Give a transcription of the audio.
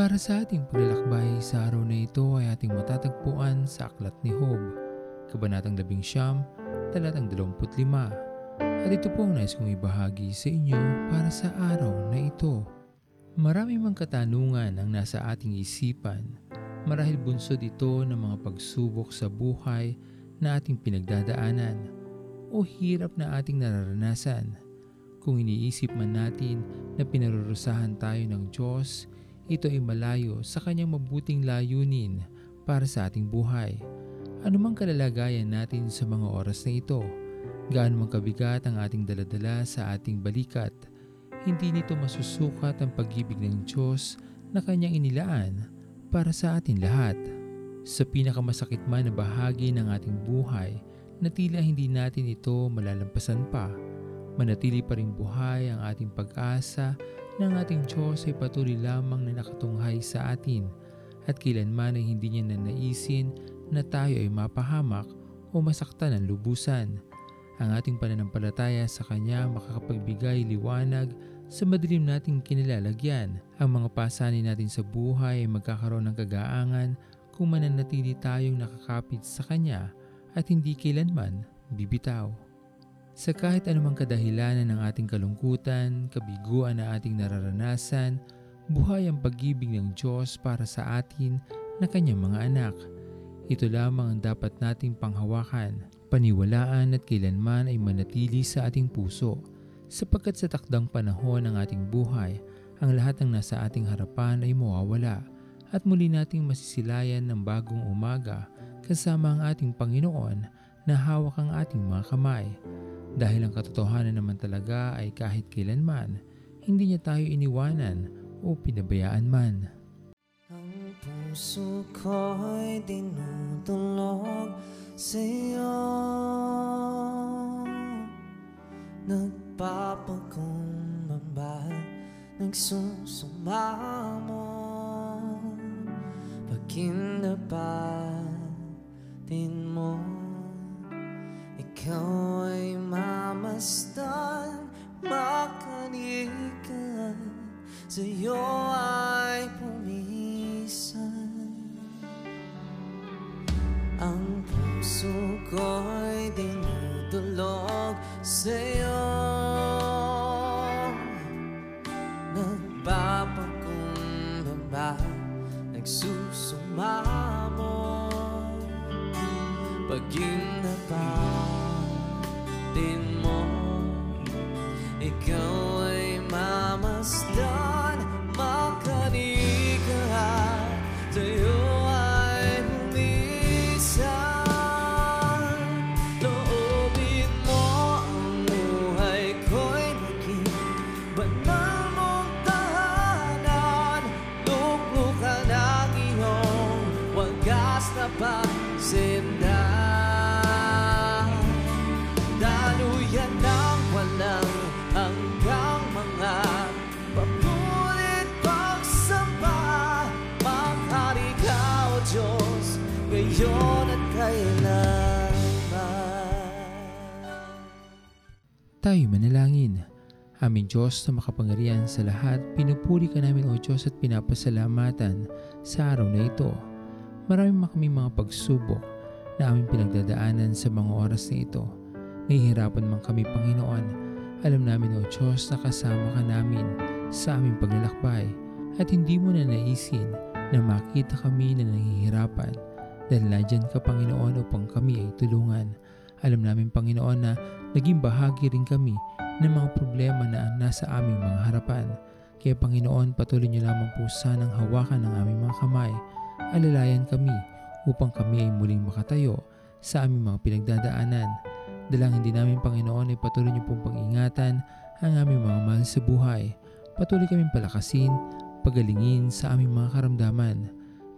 Para sa ating paglalakbay sa araw na ito ay ating matatagpuan sa Aklat ni Job, Kabanatang 11, Talatang 25. At ito po ang nais kong ibahagi sa inyo para sa araw na ito. Marami mang katanungan ang nasa ating isipan marahil bunsod ito ng mga pagsubok sa buhay na ating pinagdadaanan o hirap na ating nararanasan. Kung iniisip man natin na pinarurusahan tayo ng Diyos, ito ay malayo sa kanyang mabuting layunin para sa ating buhay. Anumang kalalagayan natin sa mga oras na ito, gaano man kabigat ang ating daladala sa ating balikat, hindi nito masusukat ang pag-ibig ng Diyos na kanyang inilaan para sa atin lahat. Sa pinakamasakit man na bahagi ng ating buhay na tila hindi natin ito malalampasan pa, manatili pa rin buhay ang ating pag-asa ng ating Diyos ay patuloy lamang na nakatunghay sa atin at kailanman ay hindi niya nanaisin na tayo ay mapahamak o masaktan ng lubusan. Ang ating pananampalataya sa Kanya makakapagbigay liwanag sa madilim nating kinilalagyan. Ang mga pasanin natin sa buhay ay magkakaroon ng kagaangan kung mananatili tayong nakakapit sa Kanya at hindi kailanman bibitaw. Sa kahit anumang kadahilanan ng ating kalungkutan, kabiguan na ating nararanasan, buhay ang pag-ibig ng Diyos para sa atin na Kanyang mga anak. Ito lamang ang dapat nating panghawakan, paniwalaan at kailanman ay manatili sa ating puso. Sapagkat sa takdang panahon ng ating buhay, ang lahat ng nasa ating harapan ay mawawala at muli nating masisilayan ng bagong umaga kasama ang ating Panginoon na hawak ang ating mga kamay. Dahil ang katotohanan naman talaga ay kahit kailanman, hindi niya tayo iniwanan o pinabayaan man. Ang puso ko'y dinudulog sa'yo Nagpapakumbaba, nagsusumamo Pagkinapatin mo puso ko'y dinudulog sa'yo. Nagpapakumbaba, nagsusumamo Pagkinapatin mo Ikaw Ngayon at kailanman Tayo manalangin. Aming Diyos na makapangyarihan sa lahat, pinupuri ka namin o Diyos at pinapasalamatan sa araw na ito. Marami kami mga pagsubok na aming pinagdadaanan sa mga oras na ito. Nahihirapan man kami, Panginoon. Alam namin o Diyos na kasama ka namin sa aming paglalakbay at hindi mo na naisin na makita kami na nahihirapan dahil nandyan ka, Panginoon, upang kami ay tulungan. Alam namin, Panginoon, na naging bahagi rin kami ng mga problema na nasa aming mga harapan. Kaya Panginoon, patuloy niyo lamang po sanang hawakan ng aming mga kamay. Alalayan kami upang kami ay muling makatayo sa aming mga pinagdadaanan. Dalangin din namin Panginoon ay patuloy niyo pong pag-ingatan ang aming mga mahal sa buhay. Patuloy kaming palakasin, pagalingin sa aming mga karamdaman.